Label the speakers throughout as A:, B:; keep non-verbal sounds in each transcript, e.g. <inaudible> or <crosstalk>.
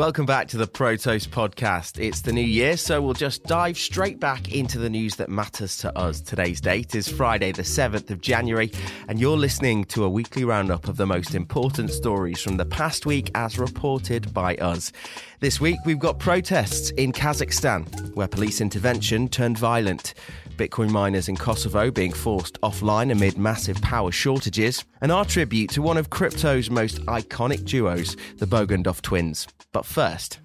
A: Welcome back to the Protos podcast. It's the new year, so we'll just dive straight back into the news that matters to us. Today's date is Friday, the 7th of January, and you're listening to a weekly roundup of the most important stories from the past week as reported by us. This week, we've got protests in Kazakhstan, where police intervention turned violent. Bitcoin miners in Kosovo being forced offline amid massive power shortages, and our tribute to one of crypto's most iconic duos, the Bogdanoff twins. But first,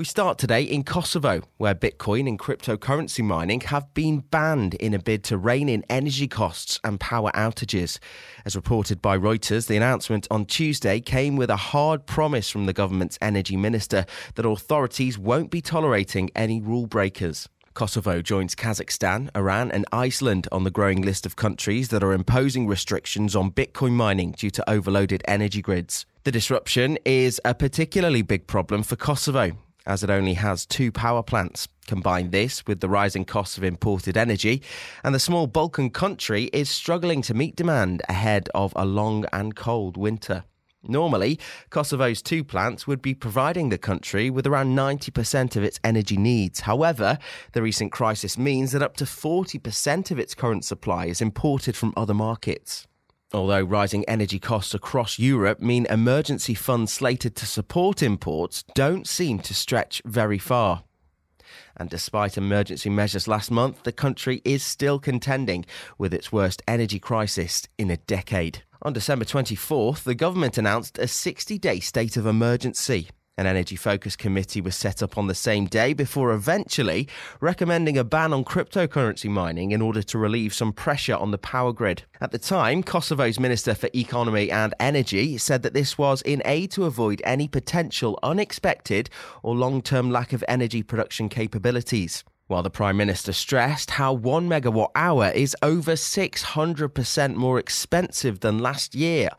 A: we start today in Kosovo, where Bitcoin and cryptocurrency mining have been banned in a bid to rein in energy costs and power outages. As reported by Reuters, the announcement on Tuesday came with a hard promise from the government's energy minister that authorities won't be tolerating any rule breakers. Kosovo joins Kazakhstan, Iran, and Iceland on the growing list of countries that are imposing restrictions on Bitcoin mining due to overloaded energy grids. The disruption is a particularly big problem for Kosovo, as it only has two power plants. Combine this with the rising costs of imported energy, and the small Balkan country is struggling to meet demand ahead of a long and cold winter. Normally, Kosovo's two plants would be providing the country with around 90% of its energy needs. However, the recent crisis means that up to 40% of its current supply is imported from other markets. Although rising energy costs across Europe mean emergency funds slated to support imports don't seem to stretch very far. And despite emergency measures last month, the country is still contending with its worst energy crisis in a decade. On December 24th, the government announced a 60 day state of emergency. An energy focus committee was set up on the same day before eventually recommending a ban on cryptocurrency mining in order to relieve some pressure on the power grid. At the time, Kosovo's Minister for Economy and Energy said that this was in aid to avoid any potential unexpected or long term lack of energy production capabilities. While the Prime Minister stressed how one megawatt hour is over 600% more expensive than last year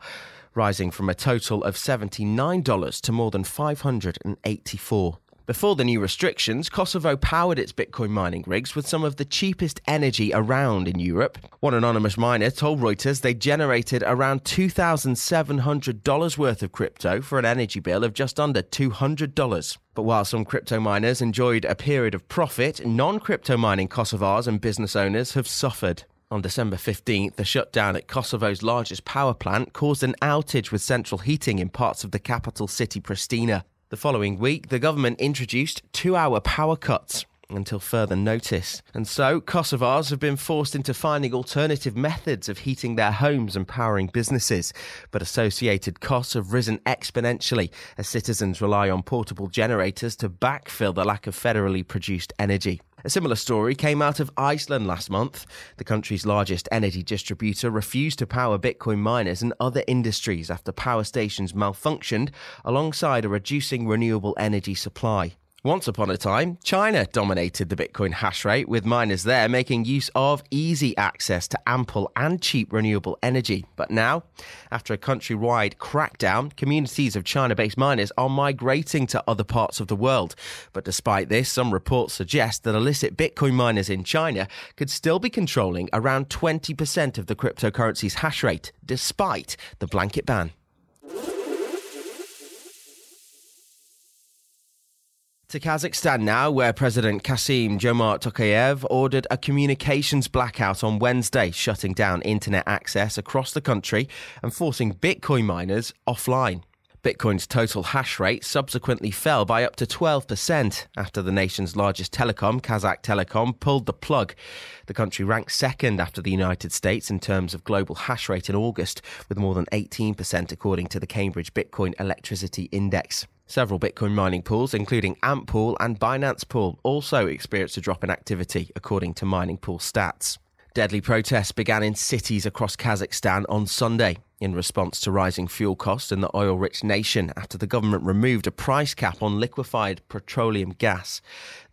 A: rising from a total of $79 to more than $584 Before the new restrictions, Kosovo powered its Bitcoin mining rigs with some of the cheapest energy around in Europe. One anonymous miner told Reuters they generated around $2,700 worth of crypto for an energy bill of just under $200. But while some crypto miners enjoyed a period of profit, non crypto mining Kosovars and business owners have suffered. On December 15th, the shutdown at Kosovo's largest power plant caused an outage with central heating in parts of the capital city, Pristina. The following week, the government introduced two hour power cuts until further notice. And so, Kosovars have been forced into finding alternative methods of heating their homes and powering businesses. But associated costs have risen exponentially as citizens rely on portable generators to backfill the lack of federally produced energy. A similar story came out of Iceland last month. The country's largest energy distributor refused to power Bitcoin miners and other industries after power stations malfunctioned alongside a reducing renewable energy supply. Once upon a time, China dominated the Bitcoin hash rate, with miners there making use of easy access to ample and cheap renewable energy. But now, after a countrywide crackdown, communities of China based miners are migrating to other parts of the world. But despite this, some reports suggest that illicit Bitcoin miners in China could still be controlling around 20% of the cryptocurrency's hash rate, despite the blanket ban. To Kazakhstan now, where President Kassym-Jomart Tokayev ordered a communications blackout on Wednesday, shutting down internet access across the country and forcing Bitcoin miners offline. Bitcoin's total hash rate subsequently fell by up to 12% after the nation's largest telecom, Kazakhtelecom, pulled the plug. The country ranked second after the United States in terms of global hash rate in August, with more than 18% according to the Cambridge Bitcoin Electricity Index. Several Bitcoin mining pools, including AntPool and Binance Pool, also experienced a drop in activity, according to MiningPoolStats. Deadly protests began in cities across Kazakhstan on Sunday in response to rising fuel costs in the oil rich nation after the government removed a price cap on liquefied petroleum gas.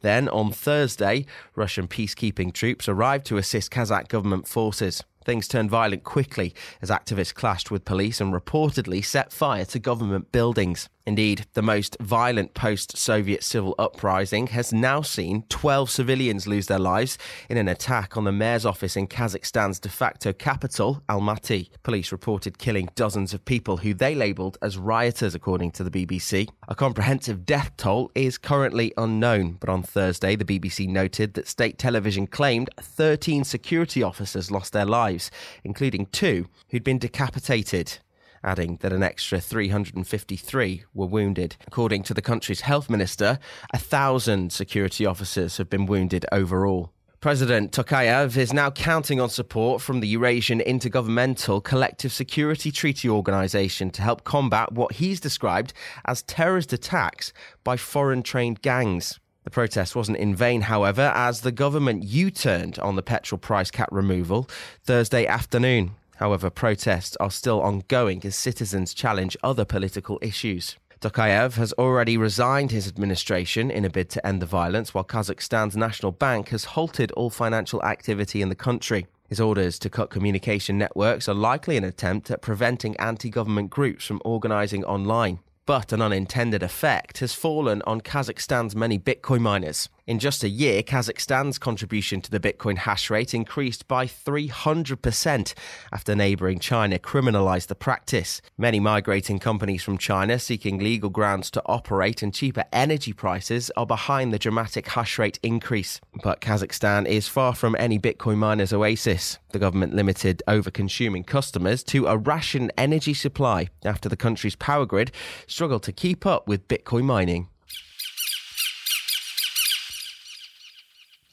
A: Then, on Thursday, Russian peacekeeping troops arrived to assist Kazakh government forces. Things turned violent quickly as activists clashed with police and reportedly set fire to government buildings. Indeed, the most violent post Soviet civil uprising has now seen 12 civilians lose their lives in an attack on the mayor's office in Kazakhstan's de facto capital, Almaty. Police reported killing dozens of people who they labelled as rioters, according to the BBC. A comprehensive death toll is currently unknown, but on Thursday, the BBC noted that state television claimed 13 security officers lost their lives, including two who'd been decapitated adding that an extra 353 were wounded. According to the country's health minister, a thousand security officers have been wounded overall. President Tokayev is now counting on support from the Eurasian Intergovernmental Collective Security Treaty Organization to help combat what he's described as terrorist attacks by foreign trained gangs. The protest wasn't in vain, however, as the government U turned on the petrol price cap removal Thursday afternoon. However, protests are still ongoing as citizens challenge other political issues. Tokayev has already resigned his administration in a bid to end the violence, while Kazakhstan's national bank has halted all financial activity in the country. His orders to cut communication networks are likely an attempt at preventing anti government groups from organising online. But an unintended effect has fallen on Kazakhstan's many Bitcoin miners. In just a year, Kazakhstan's contribution to the Bitcoin hash rate increased by 300% after neighboring China criminalized the practice. Many migrating companies from China seeking legal grounds to operate and cheaper energy prices are behind the dramatic hash rate increase. But Kazakhstan is far from any Bitcoin miner's oasis. The government limited over consuming customers to a ration energy supply after the country's power grid struggled to keep up with Bitcoin mining.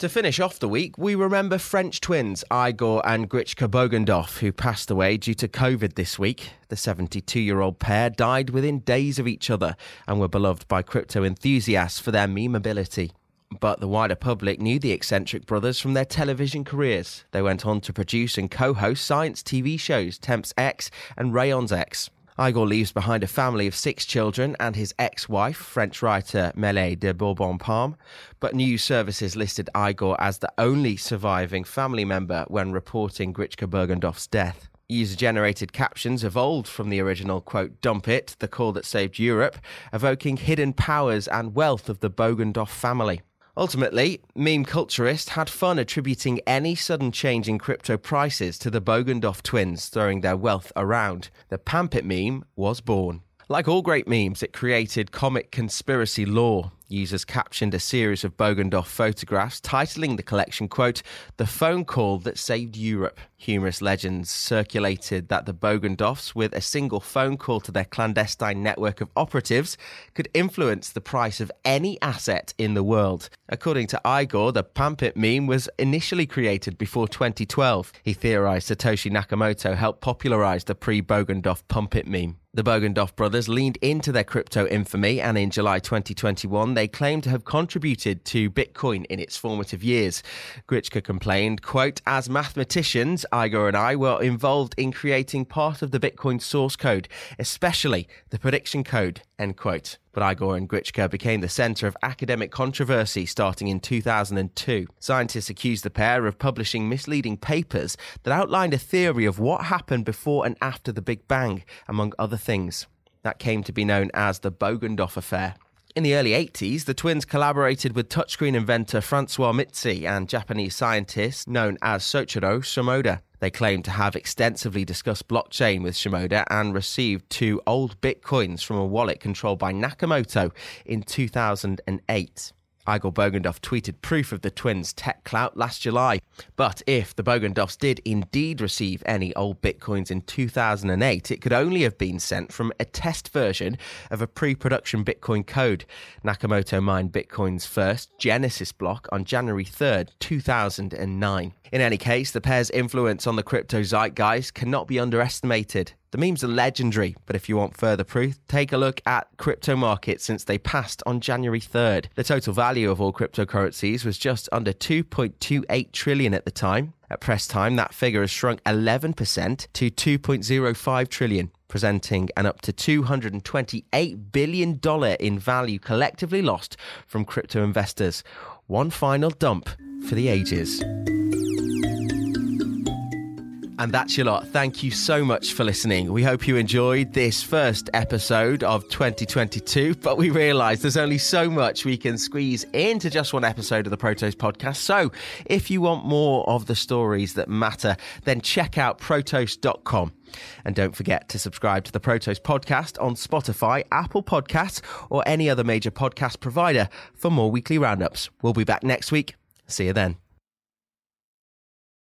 A: To finish off the week, we remember French twins Igor and Grichka Bogdanoff, who passed away due to COVID this week. The 72 year old pair died within days of each other and were beloved by crypto enthusiasts for their meme ability. But the wider public knew the eccentric brothers from their television careers. They went on to produce and co host science TV shows Temps X and Rayons X. Igor leaves behind a family of six children and his ex wife, French writer Mele de Bourbon-Parme. But news services listed Igor as the only surviving family member when reporting Grichka Bogdanoff's death. User generated captions evolved from the original quote, dump it, the call that saved Europe, evoking hidden powers and wealth of the Bogdanoff family. Ultimately, meme culturists had fun attributing any sudden change in crypto prices to the Bogdanoff twins throwing their wealth around. The Pampit meme was born. Like all great memes, it created comic conspiracy lore. Users captioned a series of Bogdanoff photographs, titling the collection, quote, The Phone Call That Saved Europe. Humorous legends circulated that the Bogdanoffs, with a single phone call to their clandestine network of operatives, could influence the price of any asset in the world. According to Igor, the Pampit meme was initially created before 2012. He theorized Satoshi Nakamoto helped popularize the pre Bogdanoff Pumpit meme. The Bogdanoff brothers leaned into their crypto infamy, and in July 2021, they claim to have contributed to Bitcoin in its formative years. Grichka complained, quote, As mathematicians, Igor and I were involved in creating part of the Bitcoin source code, especially the prediction code, end quote. But Igor and Grichka became the center of academic controversy starting in 2002. Scientists accused the pair of publishing misleading papers that outlined a theory of what happened before and after the Big Bang, among other things. That came to be known as the Bogdanoff Affair. In the early 80s, the twins collaborated with touchscreen inventor Francois Mitzi and Japanese scientist known as Soichiro Shimoda. They claim to have extensively discussed blockchain with Shimoda and received two old bitcoins from a wallet controlled by Nakamoto in 2008. Igor Bogdanoff tweeted proof of the twins' tech clout last July. But if the Bogdanoffs did indeed receive any old bitcoins in 2008, it could only have been sent from a test version of a pre production Bitcoin code. Nakamoto mined Bitcoin's first Genesis block on January 3rd, 2009. In any case, the pair's influence on the crypto zeitgeist cannot be underestimated. The memes are legendary, but if you want further proof, take a look at crypto markets since they passed on January 3rd. The total value of all cryptocurrencies was just under 2.28 trillion at the time. At press time, that figure has shrunk 11% to 2.05 trillion, presenting an up to $228 billion in value collectively lost from crypto investors. One final dump for the ages. And that's your lot. Thank you so much for listening. We hope you enjoyed this first episode of 2022, <laughs> but we realise there's only so much we can squeeze into just one episode of the Protos podcast. So if you want more of the stories that matter, then check out protos.com. And don't forget to subscribe to the Protos podcast on Spotify, Apple Podcasts, or any other major podcast provider for more weekly roundups. We'll be back next week. See you then.